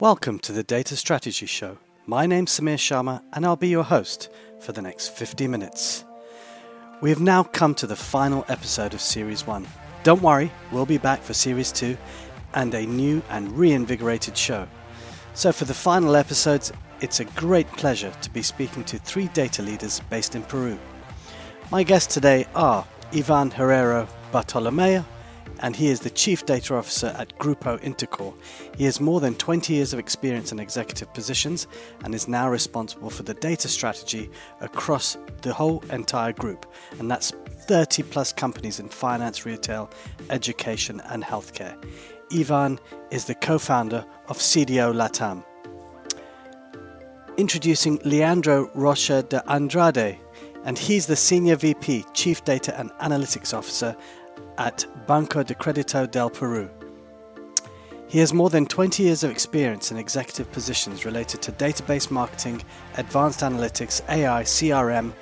Welcome to the Data Strategy Show. My name's Samir Sharma, and I'll be your host for the next 50 minutes. We have now come to the final episode of Series 1. Don't worry, we'll be back for Series 2 and a new and reinvigorated show. So, for the final episodes, it's a great pleasure to be speaking to three data leaders based in Peru. My guests today are Ivan Herrero Bartolomé, and he is the Chief Data Officer at Grupo Intercorp. He has more than 20 years of experience in executive positions and is now responsible for the data strategy across the whole entire group, and that's 30 plus companies in finance, retail, education, and healthcare. Ivan is the co founder of CDO Latam. Introducing Leandro Rocha de Andrade, and he's the Senior VP, Chief Data and Analytics Officer at Banco de Credito del Peru. He has more than 20 years of experience in executive positions related to database marketing, advanced analytics, AI, CRM,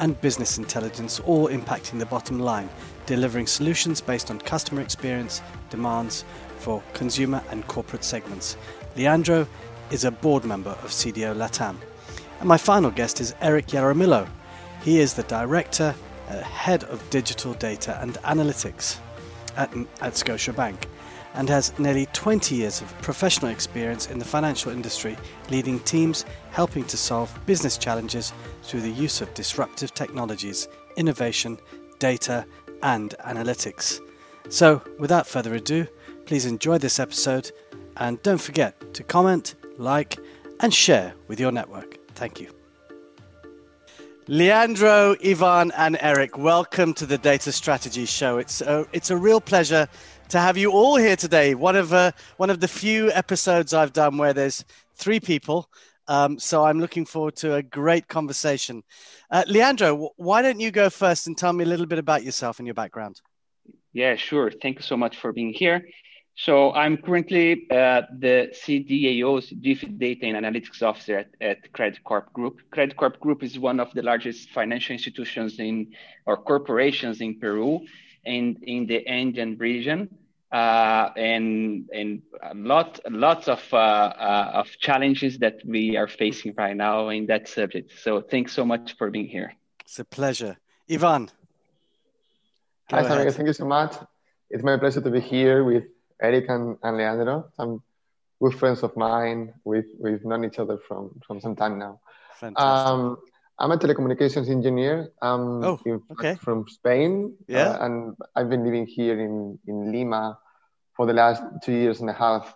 and business intelligence, all impacting the bottom line, delivering solutions based on customer experience demands for consumer and corporate segments. Leandro is a board member of CDO Latam. And my final guest is Erick Yaramillo. He is the director uh, head of digital data and analytics at, at Scotiabank and has nearly 20 years of professional experience in the financial industry, leading teams helping to solve business challenges through the use of disruptive technologies, innovation, data, and analytics. So, without further ado, please enjoy this episode and don't forget to comment, like, and share with your network. Thank you. Leandro, Ivan, and Erick, welcome to the Data Strategy Show. It's a, it's a real pleasure to have you all here today. One of uh, one of the few episodes I've done where there's three people. Um, so I'm looking forward to a great conversation. Uh, Leandro, why don't you go first and tell me a little bit about yourself and your background? Yeah, sure. Thank you so much for being here. So I'm currently uh, the CDAO's Chief Data and Analytics Officer at, at Credicorp Group. Credicorp Group is one of the largest financial institutions in or corporations in Peru and in the Andean region. Uh, and and a lot lots of uh, uh, of challenges that we are facing right now in that subject. So thanks so much for being here. It's a pleasure, Ivan. Hi, Samir. Thank you so much. It's my pleasure to be here with Erick and, and Leandro, some good friends of mine. We've, we've known each other from, from some time now. Um, I'm a telecommunications engineer. I'm oh, okay. from Spain. Yeah. Uh, and I've been living here in, in Lima for the last two years and a half.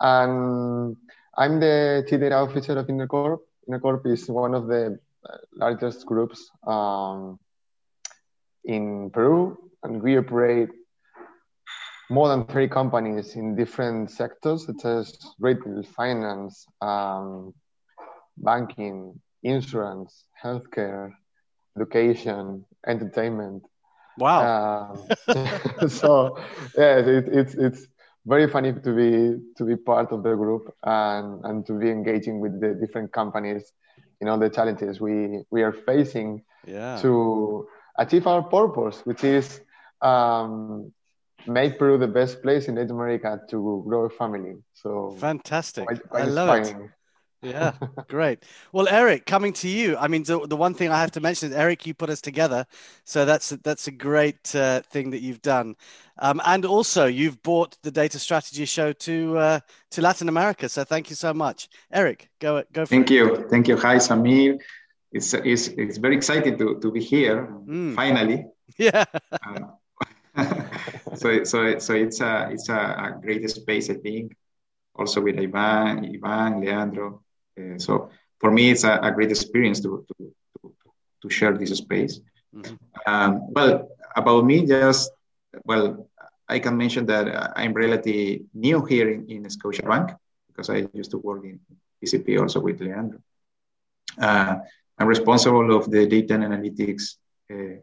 And I'm the chief data officer of Intercorp. Intercorp is one of the uh, largest groups um, in Peru, and we operate more than 30 companies in different sectors such as retail, finance, um, banking, insurance, healthcare, education, entertainment. Wow! Uh, so yes, it, it's it's very funny to be to be part of the group and and to be engaging with the different companies, you know, the challenges we we are facing yeah. to achieve our purpose, which is um, make Peru the best place in Latin America to grow a family. So fantastic! Quite, quite I love inspiring. it. Yeah, great. Well, Erick, coming to you. I mean, the, the one thing I have to mention is Erick, you put us together, so that's that's a great uh, thing that you've done. Um, and also, you've brought the data strategy show to uh, to Latin America. So thank you so much, Erick. Go go. thank it. you, thank you. Hi, Samir. It's it's it's very exciting to to be here mm. finally. Yeah. Uh, so so so it's a it's a, a, great space, I think. Also with Ivan, Ivan, Leandro. Uh, so for me, it's a, a great experience to, to, to, to share this space. Mm-hmm. Um, well, about me, just well, I can mention that I'm relatively new here in, in Scotiabank because I used to work in BCP also with Leandro. Uh, I'm responsible of the data and analytics uh,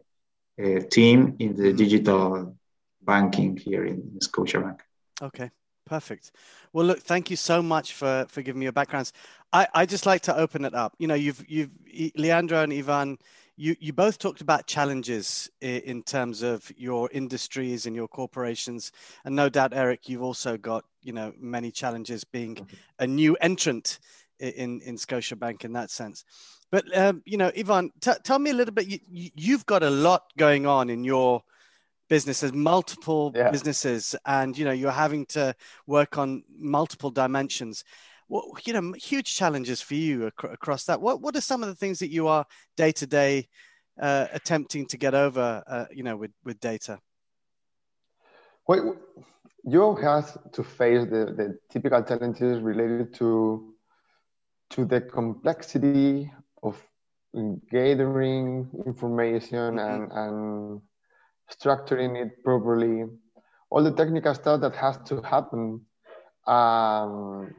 uh, team in the digital banking here in Scotiabank. Okay, perfect. Well, look, thank you so much for for giving me your backgrounds. I I just like to open it up. You know, you've you've Leandro and Ivan, you, you both talked about challenges in terms of your industries and your corporations, and no doubt, Erick, you've also got you know many challenges being mm-hmm. a new entrant in in Scotiabank in that sense. But um, you know, Ivan, t- tell me a little bit. You, you've got a lot going on in your businesses, multiple yeah. businesses, and you know you're having to work on multiple dimensions. What you know, huge challenges for you ac- across that. What what are some of the things that you are day to day attempting to get over? Uh, you know, with with data. Well, you have to face the, the typical challenges related to to the complexity of gathering information mm-hmm. and, and structuring it properly, all the technical stuff that has to happen um,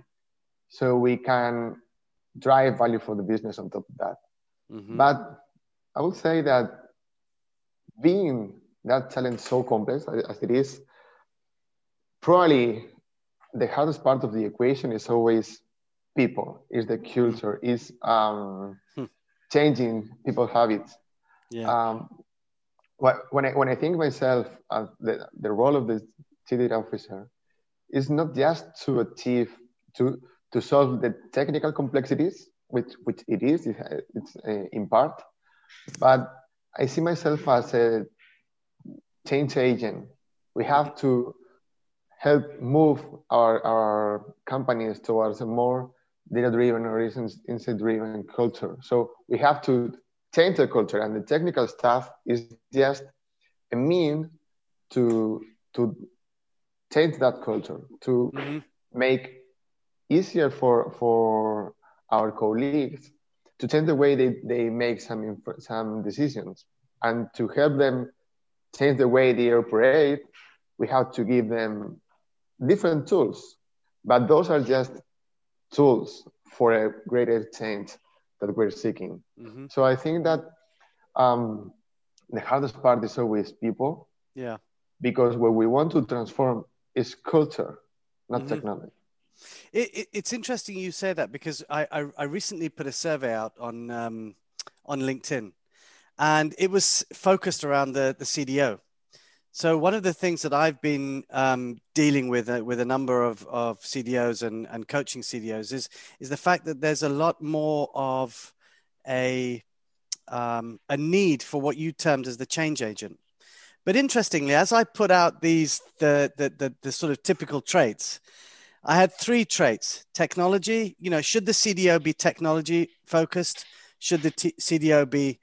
so we can drive value for the business on top of that. Mm-hmm. But I would say that being that challenge so complex as it is, probably the hardest part of the equation is always people, is the culture, is um, hmm. changing people's habits. Yeah. Um, when I, when I think myself, uh, the, the role of the chief data officer is not just to achieve, to, to solve the technical complexities, which, which it is, it's uh, in part, but I see myself as a change agent. We have to help move our, our companies towards a more data-driven or insight-driven culture. So we have to change the culture and the technical stuff is just a mean to to change that culture to mm-hmm. make easier for for our colleagues to change the way they, they make some some decisions and to help them change the way they operate we have to give them different tools but those are just tools for a greater change that we're seeking. Mm-hmm. So I think that um, the hardest part is always people. Yeah. Because what we want to transform is culture, not mm-hmm. technology. It, it, it's interesting you say that because I, I, I recently put a survey out on um, on LinkedIn, and it was focused around the the CDO. So one of the things that I've been um, dealing with uh, with a number of, of CDOs and, and coaching CDOs is is the fact that there's a lot more of a um, a need for what you termed as the change agent. But interestingly, as I put out these the the, the, the sort of typical traits, I had three traits: technology. You know, should the CDO be technology focused? Should the T- CDO be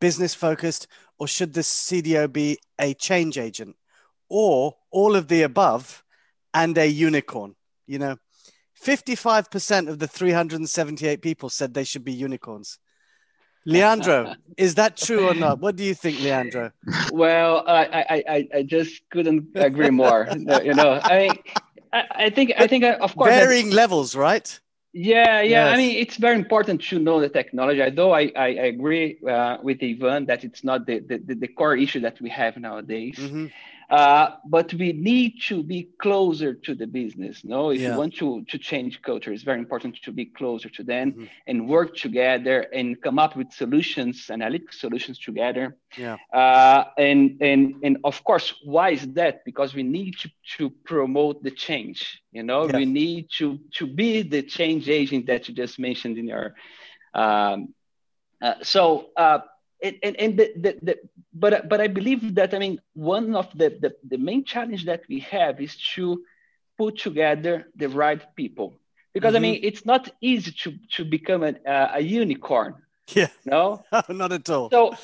business focused, or should the CDO be a change agent, or all of the above and a unicorn? You know, 55% of the 378 people said they should be unicorns. Leandro, is that true or not? What do you think, Leandro? Well, I, I, I just couldn't agree more. you know, I, I, I think, I think, uh, of course, varying levels, right? Yeah, yeah. Yes. I mean, it's very important to know the technology. Although I, I, I agree uh, with Ivan that it's not the, the, the, core issue that we have nowadays. Mm-hmm. Uh, but we need to be closer to the business. No, if yeah. you want to, to change culture, it's very important to be closer to them mm-hmm. and work together and come up with solutions, analytic solutions together. Yeah. Uh, and and and of course, why is that? Because we need to, to promote the change. You know, yeah. we need to to be the change agent that you just mentioned in your. Um, uh, so uh, and, and, and the, the, the, but but I believe that I mean one of the, the, the main challenge that we have is to put together the right people because mm-hmm. I mean it's not easy to to become a, a unicorn. Yeah. No. not at all. So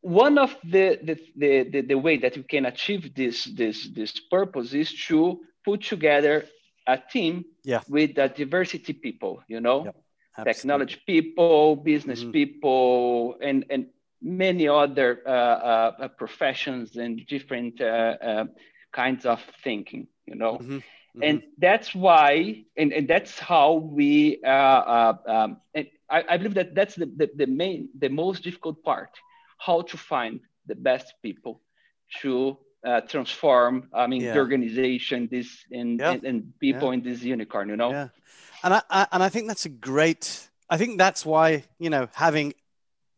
one of the the, the, the, the way that we can achieve this this this purpose is to put together a team yeah. with a diversity people. You know. Yep. Technology people, business mm-hmm. people, and and many other uh, uh, professions and different uh, kinds of thinking, you know. Mm-hmm. Mm-hmm. And that's why, and, and that's how we, um, and I, I, believe that that's the, the, the main, the most difficult part, how to find the best people to uh, transform i mean yeah. the organization this and, yeah. and, and, people yeah. in this unicorn you know yeah and I, I, and i think that's a great i think that's why you know having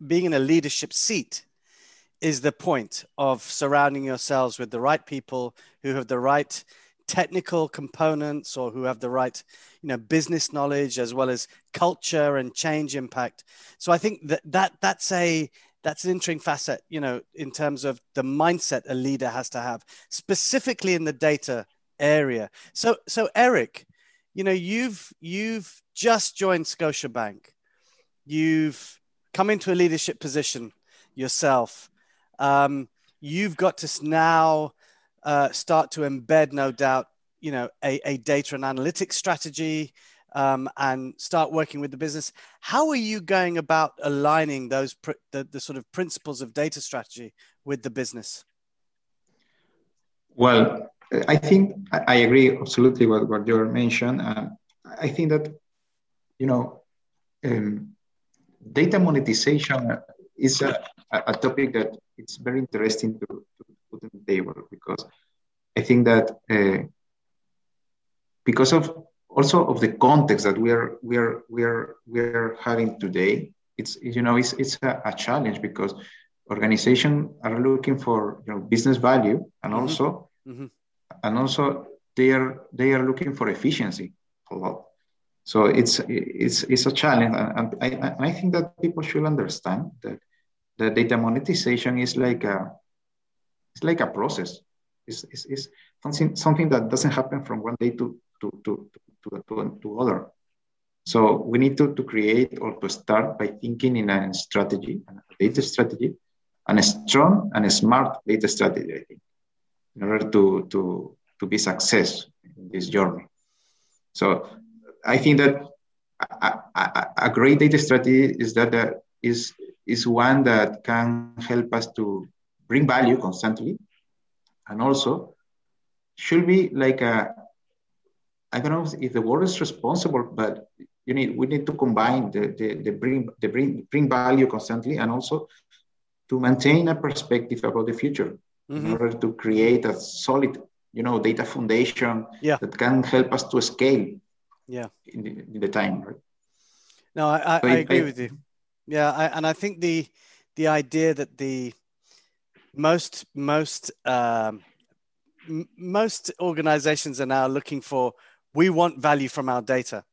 being in a leadership seat is the point of surrounding yourselves with the right people who have the right technical components or who have the right you know business knowledge as well as culture and change impact. So i think that that that's a that's an interesting facet you know in terms of the mindset a leader has to have specifically in the data area. So so erick you know you've you've just joined scotiabank. You've come into a leadership position yourself um, you've got to now uh, start to embed, no doubt, you know, a, a data and analytics strategy um, and start working with the business. How are you going about aligning those pr- the, the sort of principles of data strategy with the business? Well, I think I agree absolutely with what you mentioned. Uh, I think that you know um, data monetization is a, a topic that it's very interesting to, to put on the table because I think that uh, because of also of the context that we are we are we are we are having today, it's you know it's it's a, a challenge because organizations are looking for you know business value and mm-hmm. also mm-hmm. and also they are they are looking for efficiency a lot. So it's it's it's a challenge, and, I, I think that people should understand that the data monetization is like a it's like a process. It's, it's, it's something something that doesn't happen from one day to to to to, to, to other. So we need to, to create or to start by thinking in a strategy, a data strategy, and a strong and a smart data strategy, I think, in order to, to, to be success in this journey. So I think that a, a, a great data strategy is that uh, is is one that can help us to bring value constantly and also should be like a i don't know if the word is responsible but you need we need to combine the, the, the bring the bring bring value constantly and also to maintain a perspective about the future mm-hmm. in order to create a solid you know data foundation yeah. that can help us to scale yeah. In the, in the time right? No i, I, so I agree I, with you. Yeah, I, and I think the the idea that the most most um, most organizations are now looking for we want value from our data,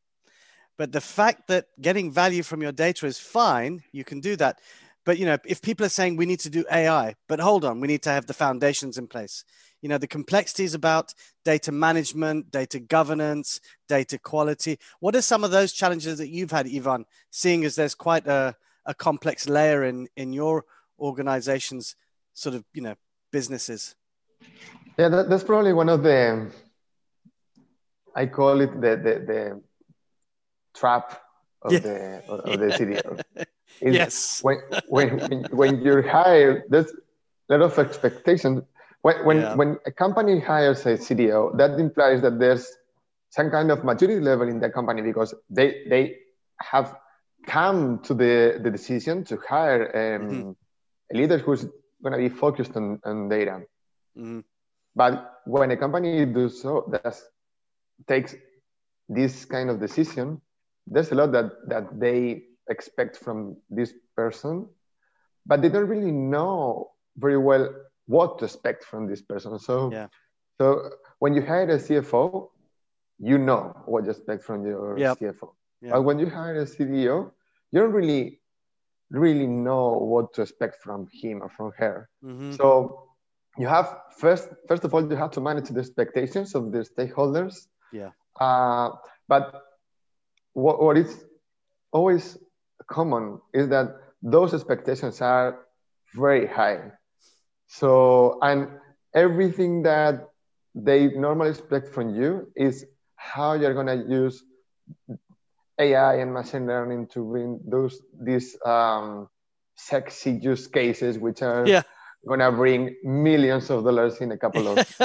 but the fact that getting value from your data is fine, you can do that. But you know, if people are saying we need to do AI, but hold on, we need to have the foundations in place you know the complexities about data management data governance data quality. What are some of those challenges that you've had ivan seeing as there's quite a, a complex layer in in your organization's sort of you know businesses? Yeah that, that's probably one of the i call it the the, the trap of yeah. the of, the cdo yes. when, when when you're hired there's a lot of expectations when, when, yeah. when a company hires a CDO, that implies that there's some kind of maturity level in the company because they, they have come to the, the decision to hire um, mm-hmm. a leader who's going to be focused on, on data. Mm-hmm. But when a company does so, that takes this kind of decision, there's a lot that, that they expect from this person, but they don't really know very well what to expect from this person. So, yeah. so when you hire a CFO, you know what to expect from your yep. CFO. Yep. But when you hire a CDO, you don't really, really know what to expect from him or from her. Mm-hmm. So you have first, first of all, you have to manage the expectations of the stakeholders. Yeah. Uh, but what, what is always common is that those expectations are very high. So, and everything that they normally expect from you is how you're going to use AI and machine learning to bring those these um, sexy use cases, which are yeah. going to bring millions of dollars in a couple of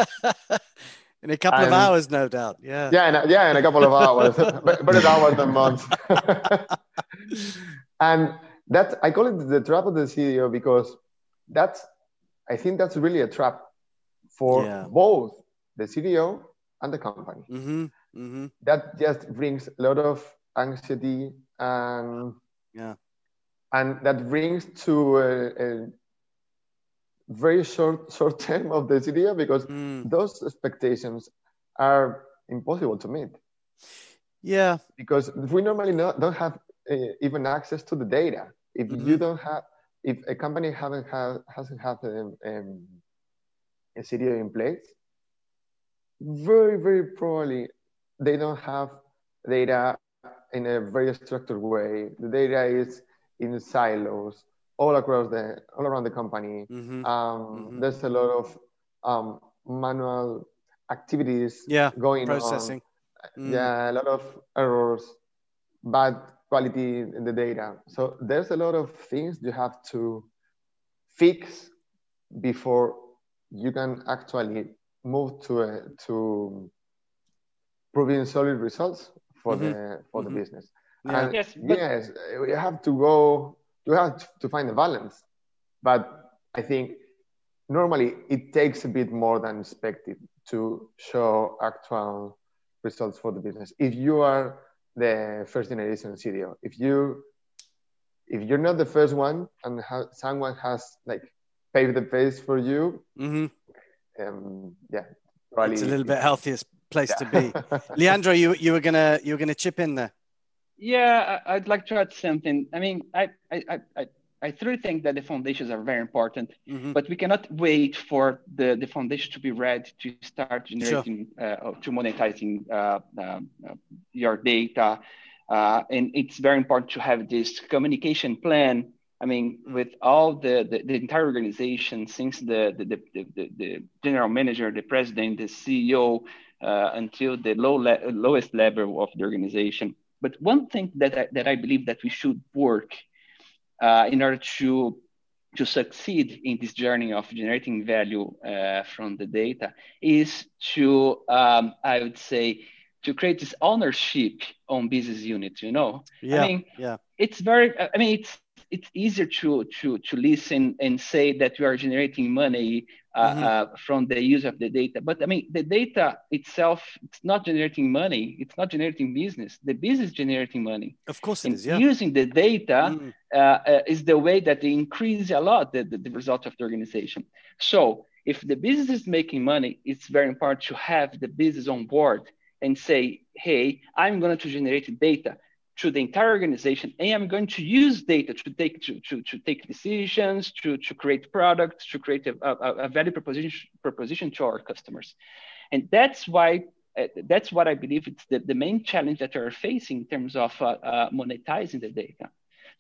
in a couple and, of hours, no doubt. Yeah, yeah, in a, yeah, in a couple of hours, better hours than months. and that's I call it the trap of the CDO because that's I think that's really a trap for yeah. both the CDO and the company. Mm-hmm. Mm-hmm. That just brings a lot of anxiety and yeah, and that brings to a, a very short short term of the CDO because mm. those expectations are impossible to meet. Yeah, because we normally not, don't have uh, even access to the data. If mm-hmm. you don't have, if a company haven't have hasn't had a, um, a CDO in place, very very probably they don't have data in a very structured way. The data is in silos all across the all around the company. Mm-hmm. Um, mm-hmm. There's a lot of um, manual activities yeah, going processing. on. Mm. Yeah, a lot of errors, bad quality in the data. So there's a lot of things you have to fix before you can actually move to a, to proving solid results for mm-hmm. the for mm-hmm. the business. Yeah. And yes, but... yes, you have to go. You have to find the balance, but I think normally it takes a bit more than expected to show actual results for the business. If you are the first generation CDO, if you if you're not the first one and ha- someone has like paved the pace for you, mm-hmm. um, yeah, probably it's a little bit healthiest place yeah. to be. Leandro, you you were gonna you were gonna chip in there. Yeah, I'd like to add something. I mean, I I I I truly think that the foundations are very important, mm-hmm. but we cannot wait for the, the foundation to be ready to start generating, sure. uh, to monetizing uh, uh, your data. Uh, and it's very important to have this communication plan. I mean, with all the, the, the entire organization, since the, the, the, the, the, general manager, the president, the CEO, uh, until the low le- lowest level of the organization. But one thing that I, that I believe that we should work uh, in order to to succeed in this journey of generating value uh, from the data is to um, I would say to create this ownership on business units. You know, yeah, I mean, yeah, it's very. I mean, it's it's easier to to to listen and say that we are generating money mm-hmm. uh, from the use of the data. But I mean, the data itself, it's not generating money. It's not generating business. The business generating money. Of course, it and is. Yeah. Using the data mm. uh, is the way that they increase a lot the, the, the result of the organization. So if the business is making money, it's very important to have the business on board and say, hey, I'm going to generate data to the entire organization and i'm going to use data to take to, to, to take decisions to, to create products to create a, a, a value proposition proposition to our customers. And that's why uh, that's what i believe it's the, the main challenge that we're facing in terms of uh, uh, monetizing the data.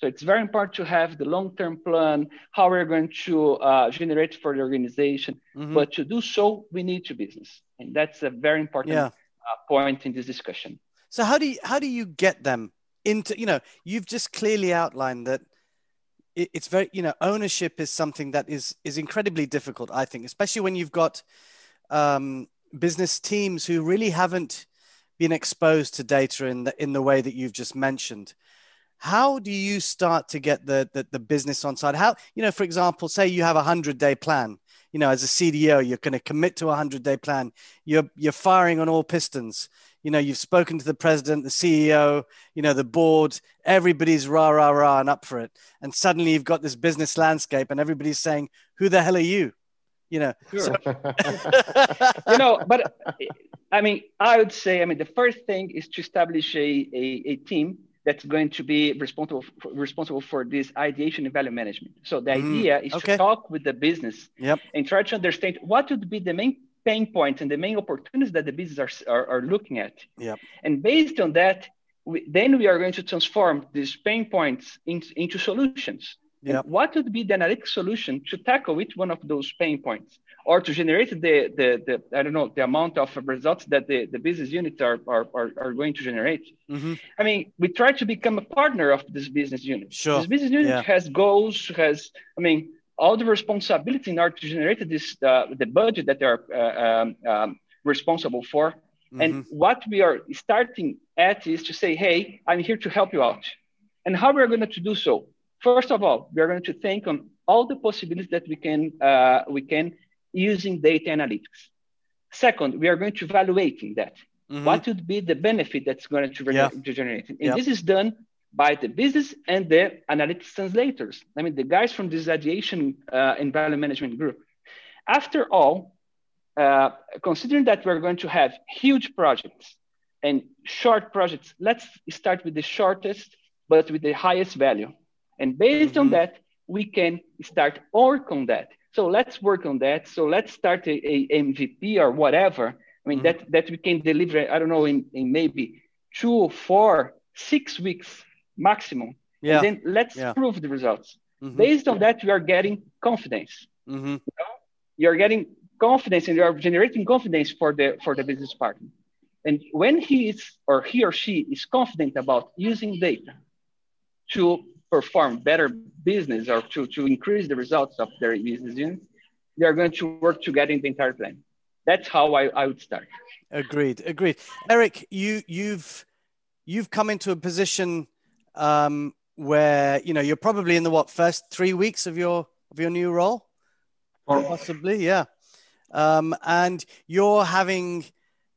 So it's very important to have the long-term plan how we're going to uh, generate for the organization. Mm-hmm. but to do so we need to business. And that's a very important yeah. Uh, point in this discussion. So how do you how do you get them into you know you've just clearly outlined that it, it's very you know ownership is something that is is incredibly difficult i think especially when you've got um, business teams who really haven't been exposed to data in the in the way that you've just mentioned. How do you start to get the, the, the business on side? How you know for example say you have a 100 day plan. You know as a cdo you're going to commit to a 100 day plan. You're you're firing on all pistons you know you've spoken to the president the ceo you know the board everybody's rah rah rah and up for it and suddenly you've got this business landscape and everybody's saying who the hell are you you know sure. so- you know but i mean i would say i mean the first thing is to establish a, a, a team that's going to be responsible for, responsible for this ideation and value management. So the mm, idea is okay. to talk with the business yep. and try to understand what would be the main pain points and the main opportunities that the business are, are, are looking at. Yep. And based on that, we, then we are going to transform these pain points in, into solutions. Yep. what would be the analytic solution to tackle each one of those pain points or to generate the, the, the I don't know, the amount of results that the, the business units are, are, are, are going to generate? Mm-hmm. I mean, we try to become a partner of this business unit. Sure. This business unit yeah. has goals, has, I mean, all the responsibility in order to generate this uh, the budget that they are uh, um, um, responsible for. Mm-hmm. And what we are starting at is to say, hey, I'm here to help you out. And how we're going to do so? First of all, we are going to think on all the possibilities that we can uh, we can using data analytics. Second, we are going to evaluating that. Mm-hmm. What would be the benefit that's going to, yeah. to generate? And yeah. this is done by the business and the analytics translators. I mean, the guys from this ideation uh, and value management group. After all, uh, considering that we're going to have huge projects and short projects, let's start with the shortest, but with the highest value. And based mm-hmm. on that, we can start work on that. So let's work on that. So let's start a, a MVP or whatever. I mean, mm-hmm. that, that we can deliver, I don't know, in, in maybe two, four, six weeks maximum. Yeah. And then let's yeah. prove the results. Mm-hmm. Based on that, we are getting confidence. Mm-hmm. You know? You're getting confidence and you're generating confidence for the for the business partner. And when he is or he or she is confident about using data to perform better business or to, to increase the results of their business unit, they are going to work together in the entire plan. That's how I, I would start. Agreed. Agreed. Erick, you you've you've come into a position um, where you know you're probably in the what first three weeks of your of your new role, possibly, yeah. Um, and you're having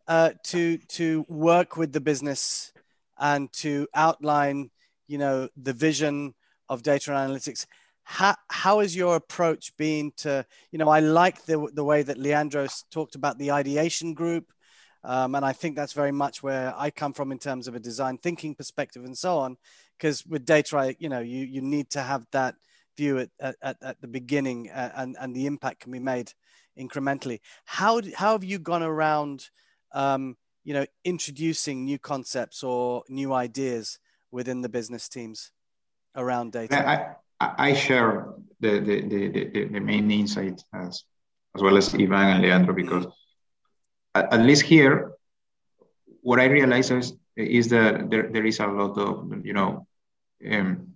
uh, to to work with the business and to outline, you know, the vision of data analytics. How, how has your approach been to, you know, I like the, the way that Leandro talked about the ideation group. Um, and I think that's very much where I come from in terms of a design thinking perspective and so on because with data, you know, you you need to have that view at at, at the beginning, and and the impact can be made incrementally. How how have you gone around, um, you know, introducing new concepts or new ideas within the business teams around data? I, I share the the, the, the, the main insight as as well as Ivan and Leandro because at, at least here, what I realize is is that there, there is a lot of you know um,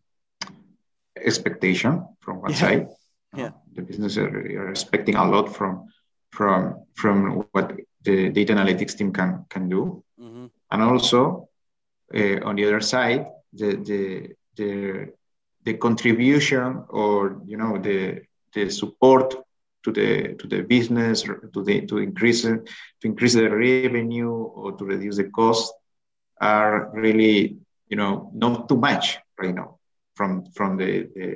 expectation from one yeah. side. Yeah. Uh, the business are, are, expecting a lot from from from what the data analytics team can can do, mm-hmm. and also uh, on the other side, the the the the contribution or you know the the support to the to the business to the to increase to increase the revenue or to reduce the cost are really you know not too much right now from from the, the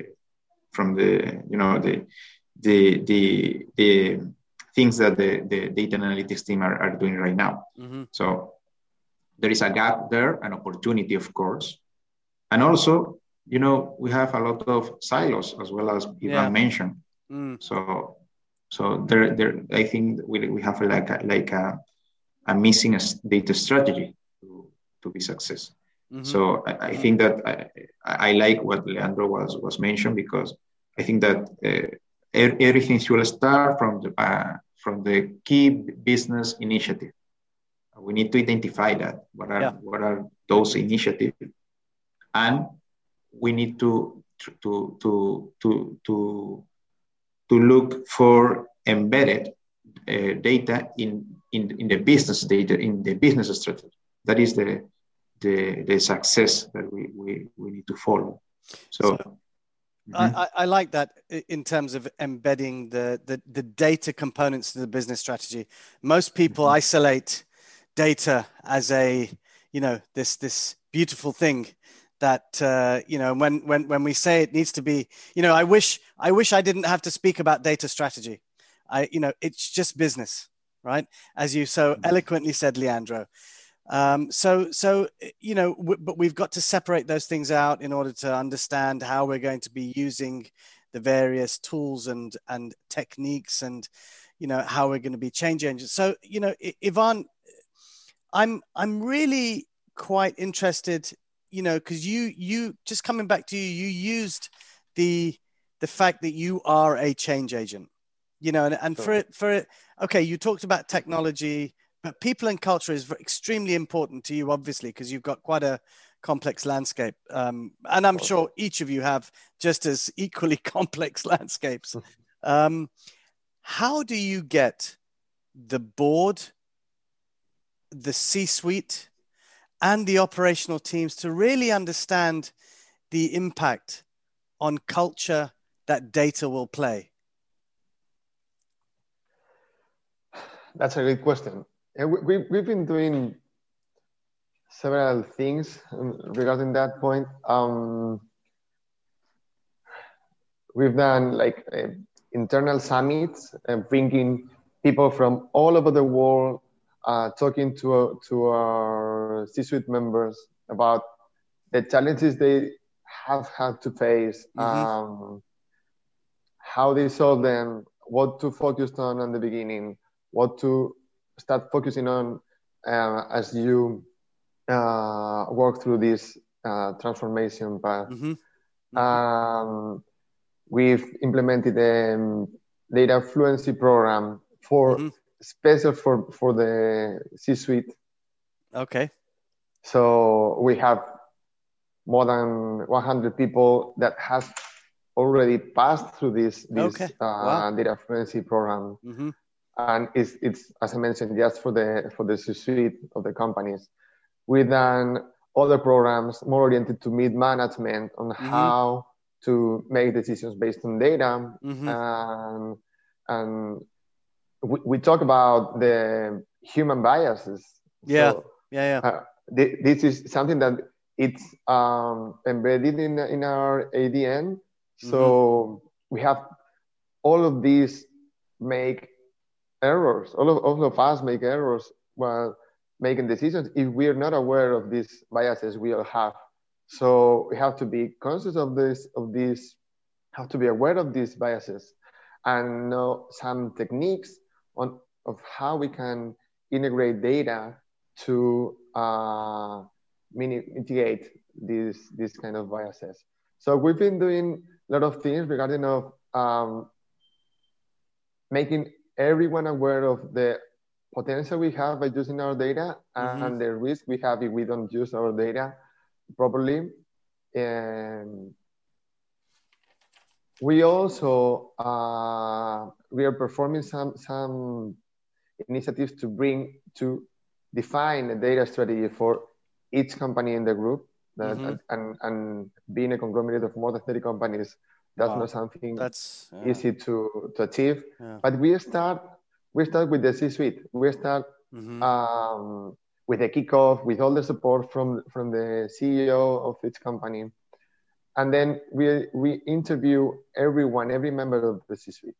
from the you know the the the, the things that the, the data analytics team are, are doing right now mm-hmm. so there is a gap there an opportunity of course and also you know we have a lot of silos as well as Ivan yeah. mentioned mm. so so there there i think we, we have like a, like a, a missing data strategy to to be success. Mm-hmm. So I, I, think that I, I, like what Leandro was was mentioned because I think that uh, everything should start from the uh, from the key business initiative. We need to identify that. What are yeah. what are those initiatives, and we need to to to to to to look for embedded uh, data in, in in the business data in the business strategy. That is the the, the success that we, we, we need to follow. So, so mm-hmm. I, I like that in terms of embedding the, the, the data components to the business strategy. Most people mm-hmm. isolate data as a, you know, this, this beautiful thing that uh, you know when when when we say it needs to be you know i wish i wish i didn't have to speak about data strategy i you know it's just business right as you so mm-hmm. eloquently said leandro um, so, so you know, w- but we've got to separate those things out in order to understand how we're going to be using the various tools and and techniques, and you know how we're going to be changing. So, you know, Ivan, I'm I'm really quite interested, you know, because you you just coming back to you, you used the the fact that you are a change agent, you know, and, and for it for it, okay, you talked about technology but people and culture is extremely important to you, obviously, because you've got quite a complex landscape. Um, and I'm sure each of you have just as equally complex landscapes. Um, how do you get the board, the C suite, and the operational teams to really understand the impact on culture that data will play? That's a great question we, we've been doing several things regarding that point. Um, we've done like uh, internal summits, uh, bringing people from all over the world, uh, talking to to our C-suite members about the challenges they have had to face, mm-hmm. um, how they solve them, what to focus on in the beginning, what to start focusing on uh, as you uh, work through this uh, transformation path. Mm-hmm. Mm-hmm. Um, we've implemented a data fluency program for mm-hmm. special for for the C-suite. Okay. So we have more than 100 people that has already passed through this this okay. uh, wow. data fluency program, mm-hmm. And it's it's as I mentioned just for the for the C-suite of the companies. We done other programs more oriented to mid management on mm-hmm. how to make decisions based on data, mm-hmm. and and we, we talk about the human biases. Yeah, so, yeah, yeah. Uh, th- this is something that it's um, embedded in in our ADN. So mm-hmm. we have all of these make errors. All of, all of us make errors while making decisions if we are not aware of these biases we all have. So we have to be conscious of this, of this, have to be aware of these biases and know some techniques on of how we can integrate data to uh, mitigate these these kind of biases. So we've been doing a lot of things regarding of um, making everyone aware of the potential we have by using our data mm-hmm. and the risk we have if we don't use our data properly. And we also uh, we are performing some some initiatives to bring to define a data strategy for each company in the group that, mm-hmm. and, and being a conglomerate of more than 30 companies that's wow. not something that's yeah. easy to, to achieve yeah. but we start we start with the c-suite we start mm-hmm. um, with the kickoff with all the support from from the ceo of each company and then we we interview everyone every member of the c-suite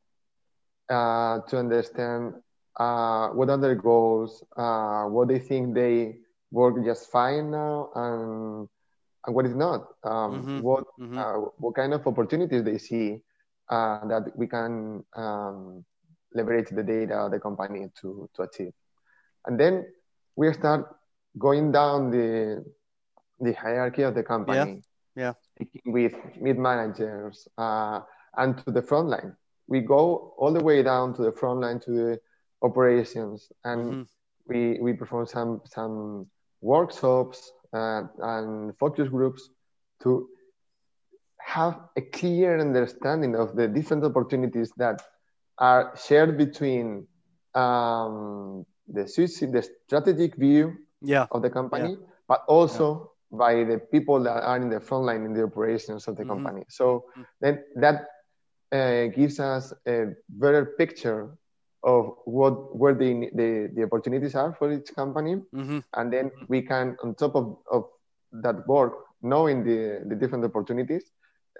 uh, to understand uh, what are their goals uh, what they think they work just fine now and and what is not um, mm-hmm. what mm-hmm. Uh, what kind of opportunities they see uh, that we can um, leverage the data of the company to to achieve and then we start going down the the hierarchy of the company yeah, yeah. with mid managers uh, and to the front line we go all the way down to the front line to the operations and mm-hmm. we we perform some some workshops uh, and focus groups to have a clear understanding of the different opportunities that are shared between um, the, the strategic view yeah. of the company, yeah. but also yeah. by the people that are in the front line in the operations of the mm-hmm. company. So mm-hmm. then that uh, gives us a better picture of what where the, the, the opportunities are for each company mm-hmm. and then we can on top of, of that work knowing the, the different opportunities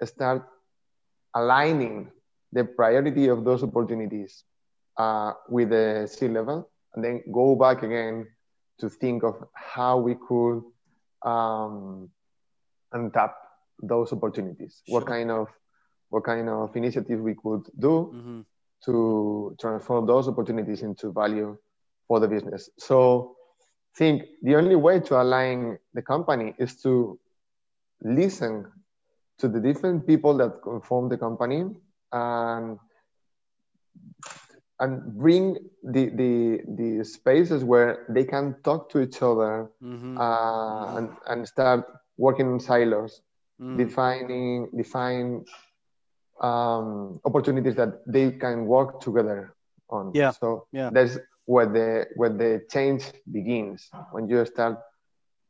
start aligning the priority of those opportunities uh, with the C level and then go back again to think of how we could um, untap those opportunities sure. what kind of what kind of initiative we could do mm-hmm to transform those opportunities into value for the business. So I think the only way to align the company is to listen to the different people that form the company and and bring the, the the spaces where they can talk to each other mm-hmm. Uh, and, and start working in silos mm. defining define um, opportunities that they can work together on. Yeah. So yeah. that's where the where the change begins when you start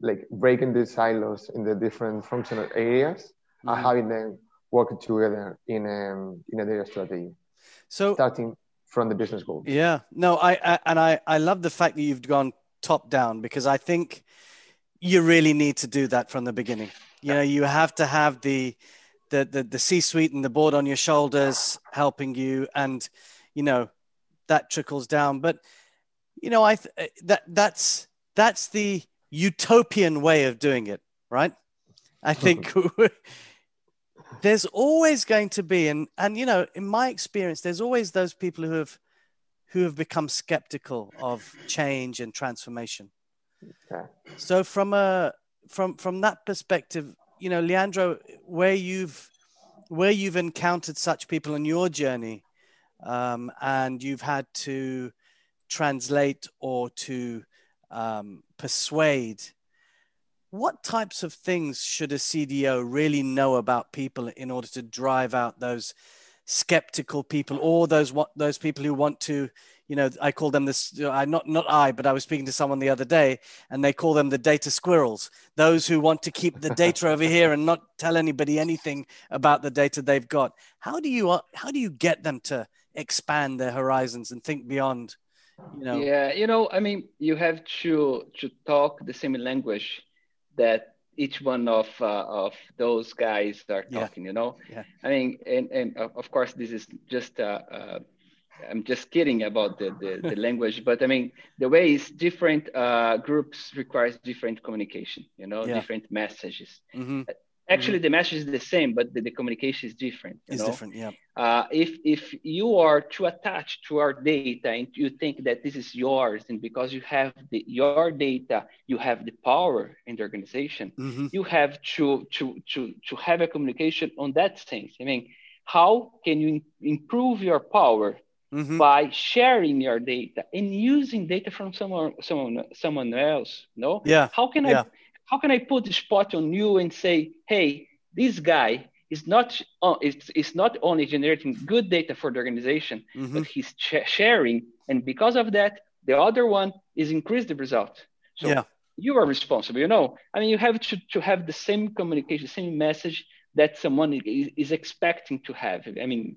like breaking the silos in the different functional areas mm-hmm. and having them work together in a in a data strategy. So starting from the business goal. Yeah. No, I, I and I I love the fact that you've gone top down because I think you really need to do that from the beginning. You know, you have to have the the the, the C-suite and the board on your shoulders helping you, and you know that trickles down. But you know, I th- eh, that that's that's the utopian way of doing it, right? I think there's always going to be, and and you know, in my experience, there's always those people who have who have become skeptical of change and transformation. Okay. So from a from from that perspective, you know, Leandro, where you've where you've encountered such people on your journey, um, and you've had to translate or to um, persuade, what types of things should a CDO really know about people in order to drive out those skeptical people or those what those people who want to you know i call them this i not not i but i was speaking to someone the other day and they call them the data squirrels those who want to keep the data over here and not tell anybody anything about the data they've got how do you how do you get them to expand their horizons and think beyond you know yeah you know i mean you have to to talk the same language that each one of uh, of those guys are talking yeah. you know yeah. i mean and and of course this is just uh, uh, i'm just kidding about the, the, the language but i mean the way is different uh, groups requires different communication you know yeah. different messages mm-hmm actually mm-hmm. the message is the same but the, the communication is different it's know? different yeah uh, if if you are too attached to our data and you think that this is yours and because you have the, your data you have the power in the organization mm-hmm. you have to to to to have a communication on that sense i mean how can you improve your power mm-hmm. by sharing your data and using data from someone someone someone else no yeah how can yeah. i how can I put the spot on you and say, hey, this guy is not uh, it's, it's not only generating good data for the organization, mm-hmm. but he's ch- sharing, and because of that, the other one is increase the result. So yeah. you are responsible. You know, I mean, you have to, to have the same communication, same message that someone is, is expecting to have. I mean,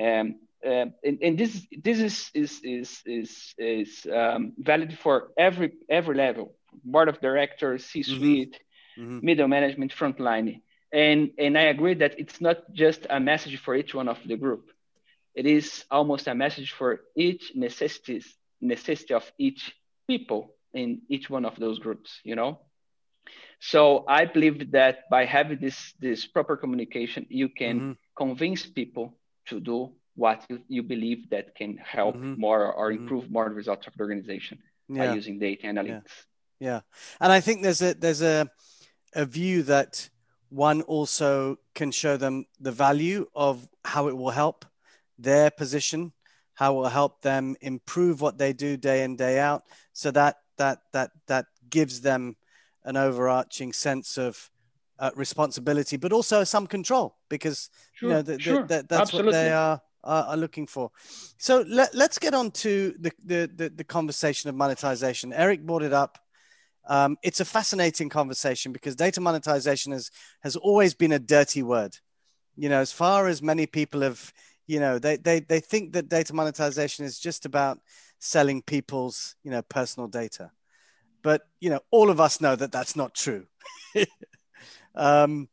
um, uh, and, and, this this is is is is, is um, valid for every every level board of directors, C-suite, mm-hmm. mm-hmm. middle management, frontline. And, and I agree that it's not just a message for each one of the group. It is almost a message for each necessities, necessity of each people in each one of those groups, you know? So I believe that by having this, this proper communication, you can mm-hmm. convince people to do what you, you believe that can help mm-hmm. more or mm-hmm. improve more the results of the organization yeah. by using data analytics. Yeah. Yeah, and I think there's a there's a a view that one also can show them the value of how it will help their position, how it will help them improve what they do day in day out. So that that that that gives them an overarching sense of uh, responsibility, but also some control because sure, you know the, the, the, that's Absolutely. what they are are looking for. So let, us get on to the, the, the, the, conversation of monetization. Erick brought it up um, it's a fascinating conversation because data monetization has has always been a dirty word. You know, as far as many people have, you know, they they they think that data monetization is just about selling people's, you know, personal data. But you know, all of us know that that's not true. um,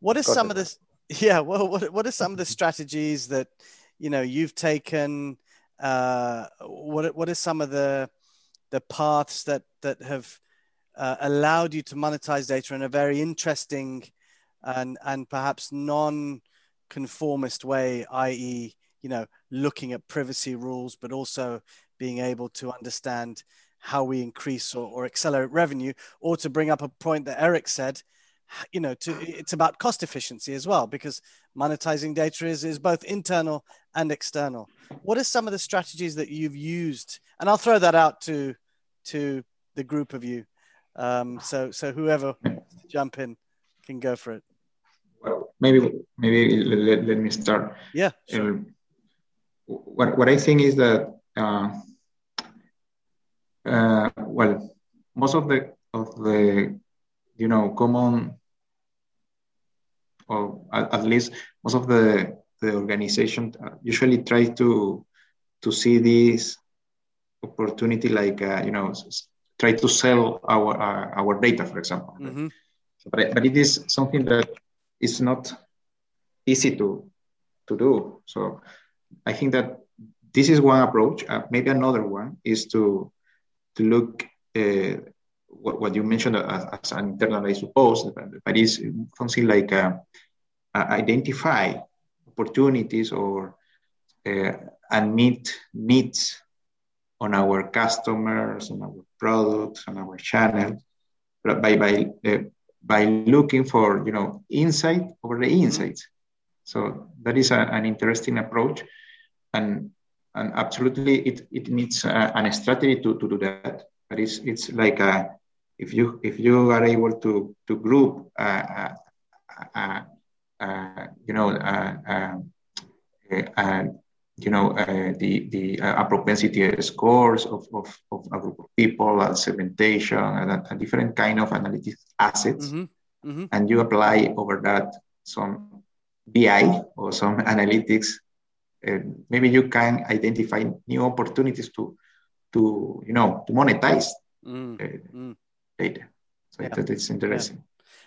what are some of the yeah? Well, what what are some of the strategies that you know you've taken? Uh, what what are some of the the paths that that have uh, allowed you to monetize data in a very interesting and and perhaps non-conformist way, i.e., you know, looking at privacy rules, but also being able to understand how we increase or, or accelerate revenue, or to bring up a point that Erick said, you know, to it's about cost efficiency as well, because monetizing data is, is both internal and external. What are some of the strategies that you've used? And I'll throw that out to to the group of you um, so so whoever jump in can go for it. Well, maybe maybe let, let me start. Yeah. Sure. Um, what what I think is that uh, uh, well, most of the of the you know common or at, least most of the the organization usually try to to see this opportunity like uh, you know try to sell our uh, our data, for example. Mm-hmm. But, but it is something that is not easy to to do. So I think that this is one approach. Uh, maybe another one is to to look uh, what, what you mentioned as, as, an internal, I suppose, but it's something like uh, identify opportunities or uh, and meet needs on our customers, on our products, on our channels, by by uh, by looking for you know insight over the mm-hmm. insights. So that is a, an interesting approach, and and absolutely it, it needs a, a strategy to, to do that. But it's it's like a, if you if you are able to to group uh, uh, uh, you know you know, uh, the, the uh, propensity scores of, of, of, a group of people, uh, segmentation, and a, a, different kind of analytics assets. Mm-hmm. Mm-hmm. And you apply over that some BI or some analytics. maybe you can identify new opportunities to, to you know, to monetize mm. Data. So yeah. that is interesting. Yeah.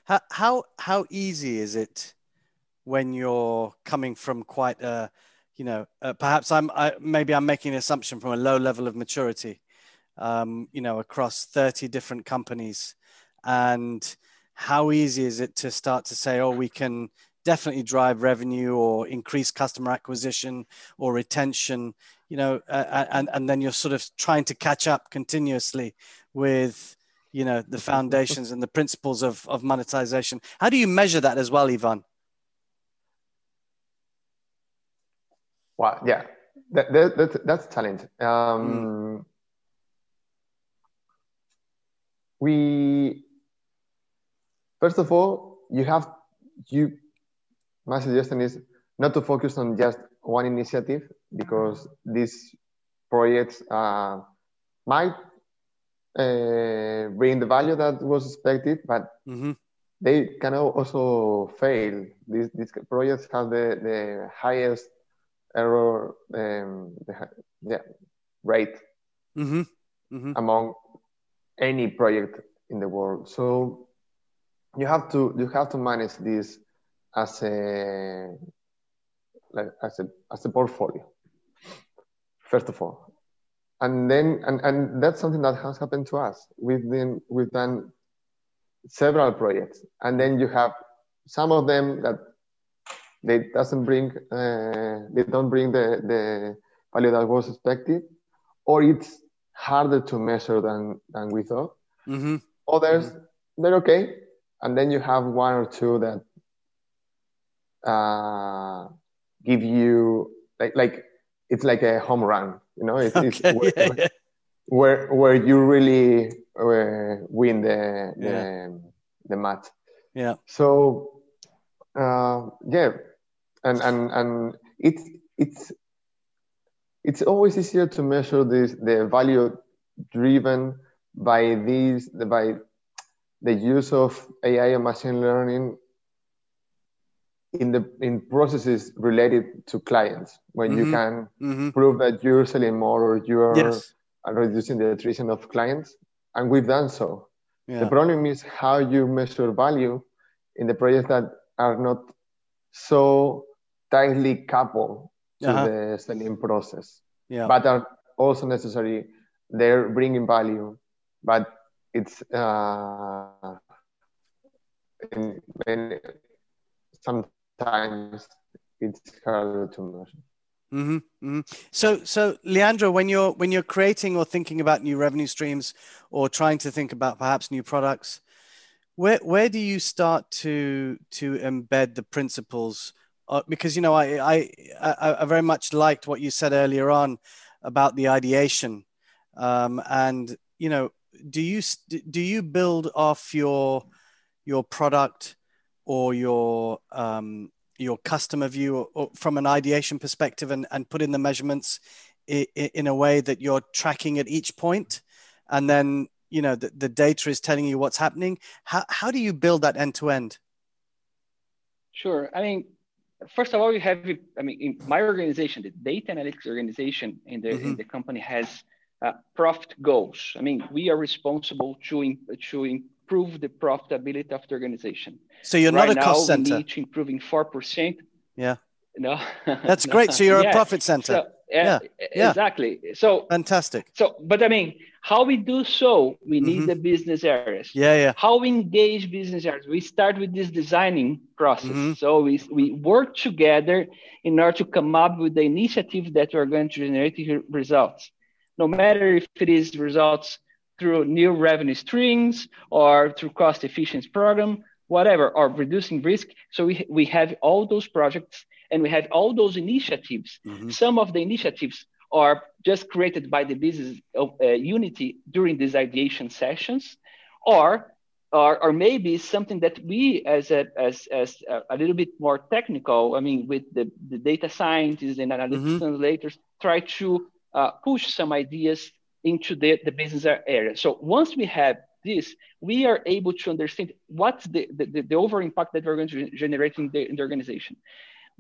How, how, how easy is it when you're coming from quite a you know, uh, perhaps I'm I, maybe I'm making an assumption from a low level of maturity, um, you know, across 30 different companies, and how easy is it to start to say, oh, we can definitely drive revenue or increase customer acquisition or retention, you know, uh, and and then you're sort of trying to catch up continuously with you know the foundations and the principles of of monetization. How do you measure that as well, Ivan? Well, yeah, that, that, that that's talent. Um, mm. We first of all, you have you. My suggestion is not to focus on just one initiative because these projects uh, might uh, bring the value that was expected, but mm-hmm. they can also fail. These, these projects have the, the highest error um, yeah, rate mm-hmm. Mm-hmm. among any project in the world. So you have to you have to manage this as a like as a as a portfolio first of all and then and, and that's something that has happened to us we've been we've done several projects and then you have some of them that they doesn't bring uh, they don't bring the, the value that was expected or it's harder to measure than than we thought mm-hmm. others mm-hmm. they're okay and then you have one or two that uh, give you like like it's like a home run you know it's, okay. it's where, yeah, yeah. where, where you really uh, win the the, yeah. the match yeah so uh, yeah and and and it's it's it's always easier to measure this the value driven by these by the use of AI and machine learning in the in processes related to clients when mm-hmm. you can mm-hmm. prove that you're selling more or you're yes. reducing the attrition of clients and we've done so yeah. the problem is how you measure value in the projects that are not so tightly coupled to uh-huh. the selling process, yeah. but are also necessary. They're bringing value, but it's uh, in, in, sometimes it's harder to measure. Mm-hmm, mm-hmm. So, so Leandro, when you're when you're creating or thinking about new revenue streams, or trying to think about perhaps new products, where where do you start to to embed the principles uh, because you know I, I, I I very much liked what you said earlier on about the ideation, um, and you know, do you do you build off your your product or your um, your customer view or, or from an ideation perspective and, and put in the measurements in, in a way that you're tracking at each point and then you know the, the data is telling you what's happening how, how do you build that end to end sure i mean first of all, you have, I mean, in my organization, the data analytics organization in the, mm-hmm. in the company has uh, profit goals. I mean, we are responsible to, to improve the profitability of the organization. So you're right not a cost now, center. We need to improving 4%. Yeah. No. That's great. So you're yeah. a profit center. So, yeah, yeah, exactly. So fantastic. So, but I mean, how we do so, we need mm-hmm. the business areas. Yeah, yeah. How we engage business areas. We start with this designing process. Mm-hmm. So we we work together in order to come up with the initiative that we're going to generate results. No matter if it is results through new revenue streams or through cost efficiency program, whatever, or reducing risk. So we we have all those projects and we have all those initiatives. Mm-hmm. Some of the initiatives are just created by the business of, uh, unity during these ideation sessions, or, or or maybe something that we as a as as a, a little bit more technical. I mean, with the, the data scientists and analytics mm-hmm. translators, try to uh, push some ideas into the, the business area. So once we have this, we are able to understand what's the, the, the over impact that we're going to generate in the, in the organization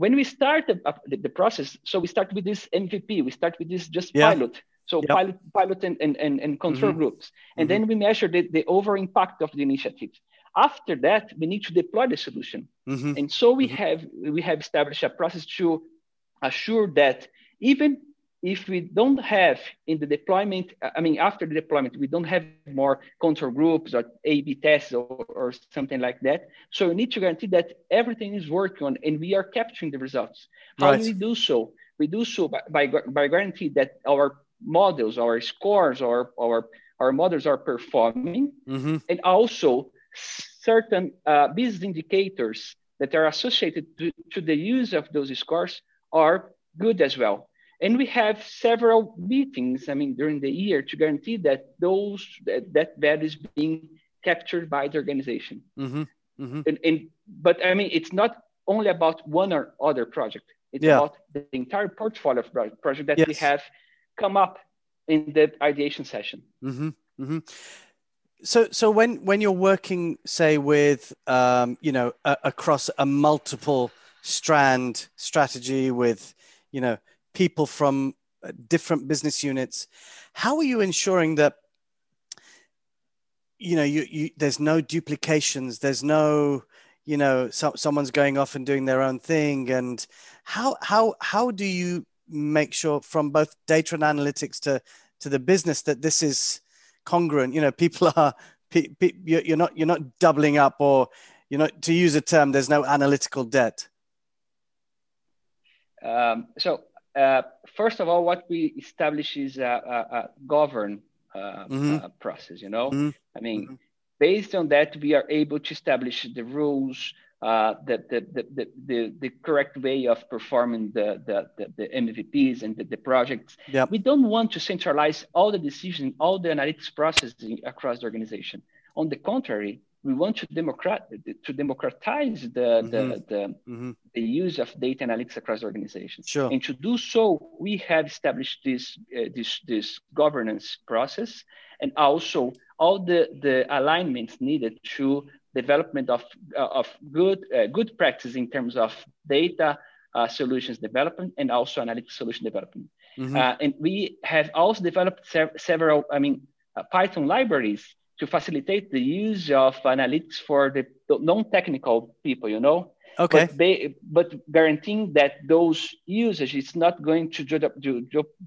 when we start the, the, the, process, so we start with this MVP, we start with this just yeah. pilot. So yep. pilot, pilot and, and, and, and control mm-hmm. groups. And mm-hmm. then we measure the, the over impact of the initiative. After that, we need to deploy the solution. Mm-hmm. And so we mm-hmm. have we have established a process to assure that even if we don't have in the deployment, I mean, after the deployment, we don't have more control groups or A-B tests or, or something like that. So we need to guarantee that everything is working on and we are capturing the results. How right. do we do so? We do so by, by, by guarantee that our models, our scores, our, our, our models are performing mm-hmm. and also certain uh, business indicators that are associated to, to the use of those scores are good as well. And we have several meetings, I mean, during the year to guarantee that those that, that value is being captured by the organization. Mm-hmm. Mm-hmm. And, and, but I mean, it's not only about one or other project. It's yeah. about the entire portfolio of project that yes. we have come up in the ideation session. Mm-hmm. mm-hmm. So, so when when you're working, say, with um, you know, a, across a multiple strand strategy with, you know, people from uh, different business units. How are you ensuring that you know you, you there's no duplications, there's no you know so, someone's going off and doing their own thing, and how how how do you make sure from both data and analytics to to the business that this is congruent? You know, people are you're not you're not doubling up or you know to use a term there's no analytical debt um, so uh, first of all, what we establish is a, a, a govern uh, mm-hmm. uh, process. You know, mm-hmm. I mean, mm-hmm. based on that, we are able to establish the rules, uh, the, the, the, the, the, correct way of performing the, the, the, the MVPs and the, the projects. Yep. We don't want to centralize all the decision, all the analytics processing across the organization. On the contrary, we want to democrat to democratize the mm-hmm. the the, mm-hmm. the, use of data analytics across organizations. Sure. And to do so, we have established this uh, this this governance process and also all the the alignments needed to development of uh, of good uh, good practice in terms of data uh, solutions development and also analytics solution development. Mm-hmm. Uh, and we have also developed sev- several, I mean, uh, Python libraries to facilitate the use of analytics for the non-technical people, you know. Okay. But, they, but guaranteeing that those usage is not going to to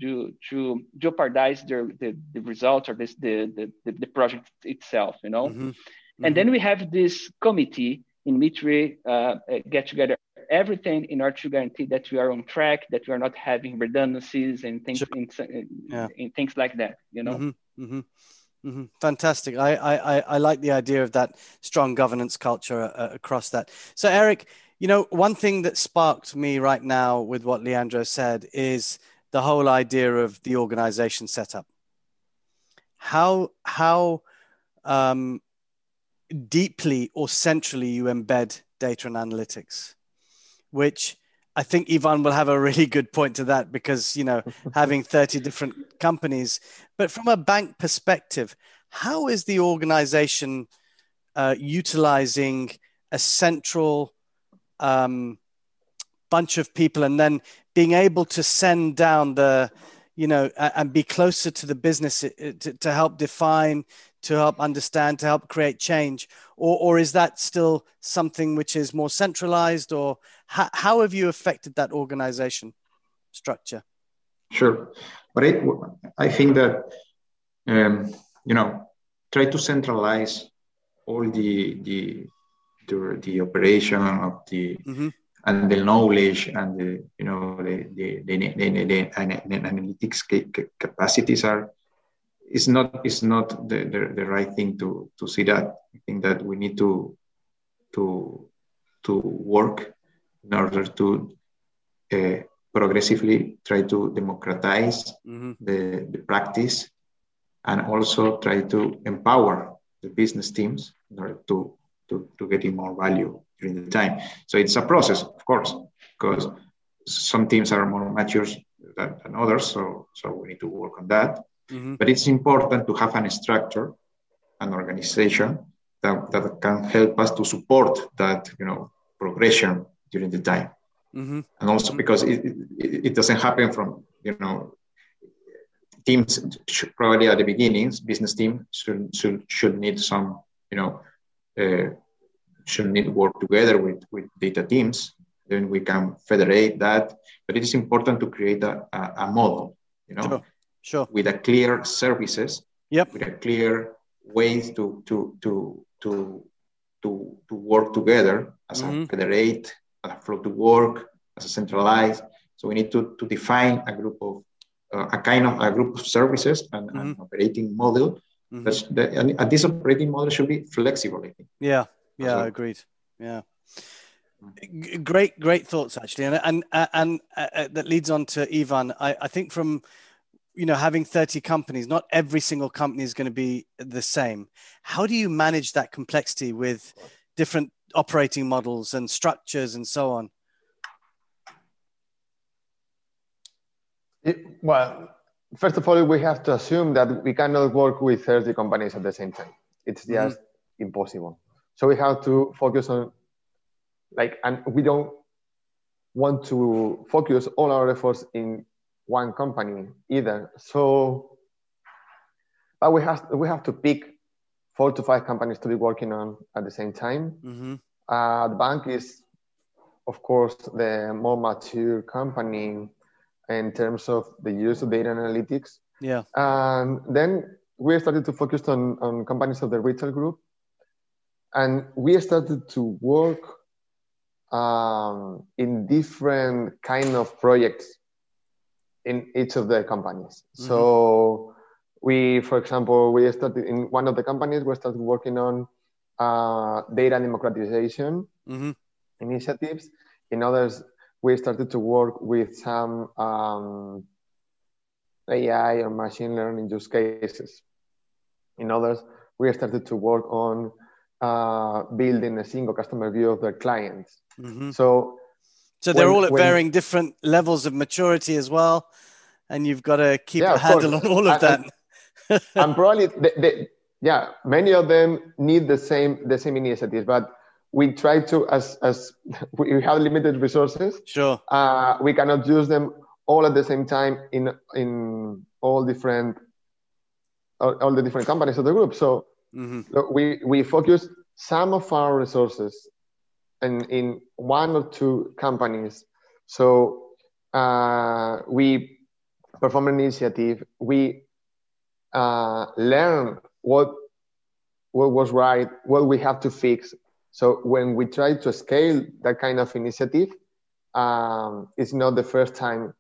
to, to jeopardize the, the, the results or this the, the, the project itself, you know. Mm-hmm. Mm-hmm. And then we have this committee in which we uh, get together everything in order to guarantee that we are on track, that we are not having redundancies and things sure. in, in, yeah. in, things like that, you know. Mm-hmm. Mm-hmm. Fantastic. I, I, I like the idea of that strong governance culture uh, across that. So, Erick, you know, one thing that sparked me right now with what Leandro said is the whole idea of the organization setup. How, how um, deeply or centrally you embed data and analytics, which I think Ivan will have a really good point to that because, you know, having 30 different companies. But from a bank perspective, how is the organization uh, utilizing a central um, bunch of people and then being able to send down the, you know, and be closer to the business to, to help define, to help understand, to help create change? Or, or is that still something which is more centralized? Or how, how have you affected that organization structure? Sure. But I, I think that, um, you know, try to centralize all the, the, the, the operation of the, mm-hmm and the knowledge and the you know the the, the, the, the, the analytics capacities are is not is not the, the, the right thing to to see that i think that we need to to to work in order to uh, progressively try to democratize mm-hmm. the, the practice and also try to empower the business teams in order to to, to getting more value during the time. So it's a process, of course, because some teams are more mature than, than others. So, so we need to work on that. Mm-hmm. But it's important to have an structure, an organization that, that can help us to support that, you know, progression during the time. Mm-hmm. And also mm-hmm. because it, it, it, doesn't happen from, you know, teams should, probably at the beginnings, business team should, should, should need some, you know, uh, should need work together with, with data teams. Then we can federate that. But it is important to create a, a, a model, you know, sure. with a clear services, yep. with a clear ways to to to to to, to work together as mm-hmm. a federate, as a flow to work, as a centralized. So we need to, to define a group of uh, a kind of a group of services and mm-hmm. an operating model. Mm-hmm. That's the, and, and this operating model should be flexible. I think. Yeah, yeah, well. agreed. Yeah. Great, great thoughts actually, and and uh, and uh, uh, that leads on to Ivan. I, I think from you know having 30 companies not every single company is going to be the same how do you manage that complexity with different operating models and structures and so on it, well first of all we have to assume that we cannot work with 30 companies at the same time it's mm-hmm. just mm-hmm. impossible so we have to focus on, like, and we don't want to focus all our efforts in one company either. So, but we have we have to pick four to five companies to be working on at the same time. Mm-hmm. Uh, the bank is, of course, the more mature company in terms of the use of data analytics. Yeah. And then we started to focus on, on companies of the retail group and we started to work um, in different kind of projects in each of the companies. Mm-hmm. So we, for example, we started in one of the companies. We started working on uh, data democratization mm-hmm. initiatives. In others, we started to work with some um, AI or machine learning use cases. In others, we started to work on uh, building a single customer view of their clients. Mm-hmm. So, so they're when, all at when, varying different levels of maturity as well, and you've got to keep yeah, a handle course. on all of and, that. and probably, they, they, yeah, many of them need the same the same initiatives, but we try to as as we have limited resources. Sure, uh, we cannot use them all at the same time in in all different all, all the different companies of the group. So Mm-hmm. we, we focus some of our resources in, in one or two companies. So uh, we perform an initiative, we uh, learn what, what was right, what we have to fix. So when we try to scale that kind of initiative, um, it's not the first time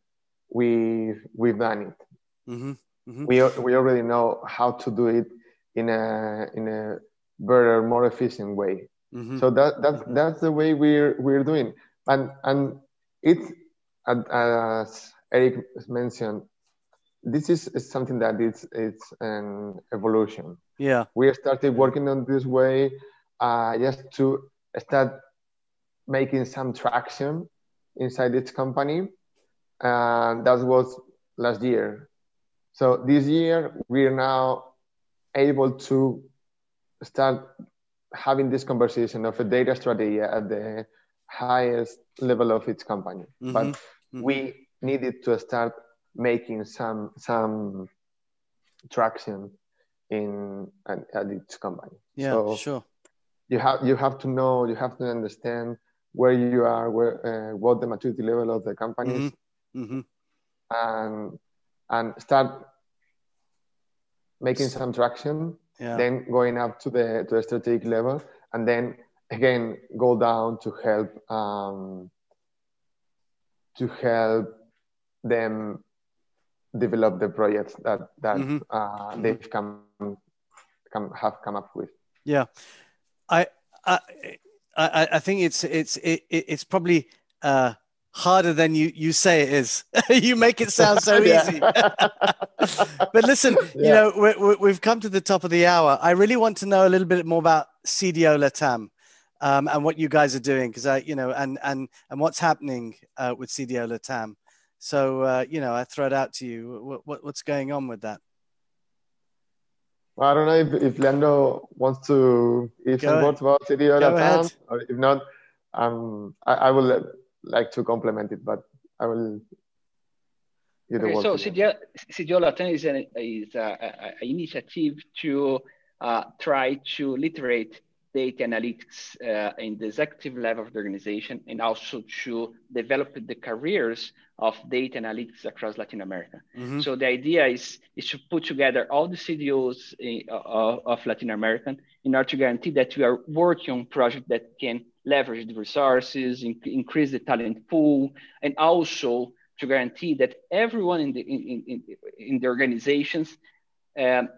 we we've done it. Mm-hmm. Mm-hmm. We, we already know how to do it in a in a better, more efficient way. Mm-hmm. So that that's that's the way we're we're doing, and and it's as Erick mentioned, this is, something that it's it's an evolution. Yeah, we started working on this way uh, just to start making some traction inside its company, and that was last year. So this year we are now able to start having this conversation of a data strategy at the highest level of its company. Mm-hmm. But mm-hmm. we needed to start making some some traction in at, at its company. Yeah, so sure. You have you have to know, you have to understand where you are, where uh, what the maturity level of the company is, mm-hmm. Mm-hmm. and and start making some traction. Yeah. Then going up to the to the strategic level, and then again go down to help um, to help them develop the projects that that mm-hmm. uh, mm-hmm. they've come, come have come up with. Yeah, I I I, think it's it's it, it's probably uh, harder than you you say it is. you make it sound so easy. but listen, yeah. you know we have come to the top of the hour. I really want to know a little bit more about CDO Latam. Um, and what you guys are doing, because I, you know, and and and what's happening uh, with CDO Latam. So, uh, you know, I throw it out to you. What, what, what's going on with that? Well, I don't know if, if Leandro wants to if some words about CDO Latam, or if not, um, I, I will like to complement it, but I will. Okay, so CDO Latam is an is an initiative to uh, try to literate data analytics uh, in the executive level of the organization and also to develop the careers of data analytics across Latin America. Mm-hmm. So the idea is, is to put together all the CDOs in, uh, of Latin America in order to guarantee that we are working on projects that can leverage the resources, in, increase the talent pool, and also to guarantee that everyone in the, in, in, in the organizations um,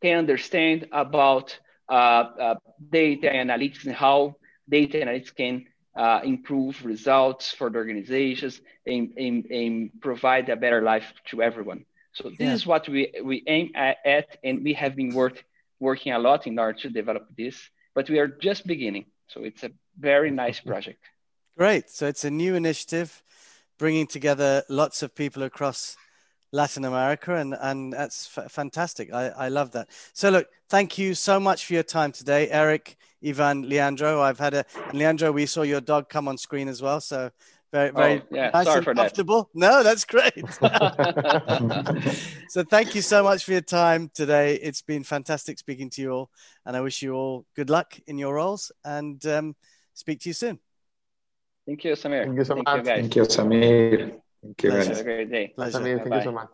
can understand about data analytics and how data analytics can uh, improve results for the organizations and, and, and, provide a better life to everyone. So this yeah. is what we, we aim at, at, and we have been work, working a lot in order to develop this, but we are just beginning. So it's a very nice project. Great. So it's a new initiative bringing together lots of people across Latin America, and and that's f- fantastic. I, I love that. So look, thank you so much for your time today, Erick, Ivan, Leandro. I've had a Leandro. We saw your dog come on screen as well, so very very oh, yeah. nice Sorry and comfortable. That. No, that's great. so thank you so much for your time today. It's been fantastic speaking to you all, and I wish you all good luck in your roles. And um, speak to you soon. Thank you, Samir. Thank you so Thank much. You Thank you, Samir. Thank you, guys. Have a great day. Pleasure. Samir, thank Bye-bye. you so much.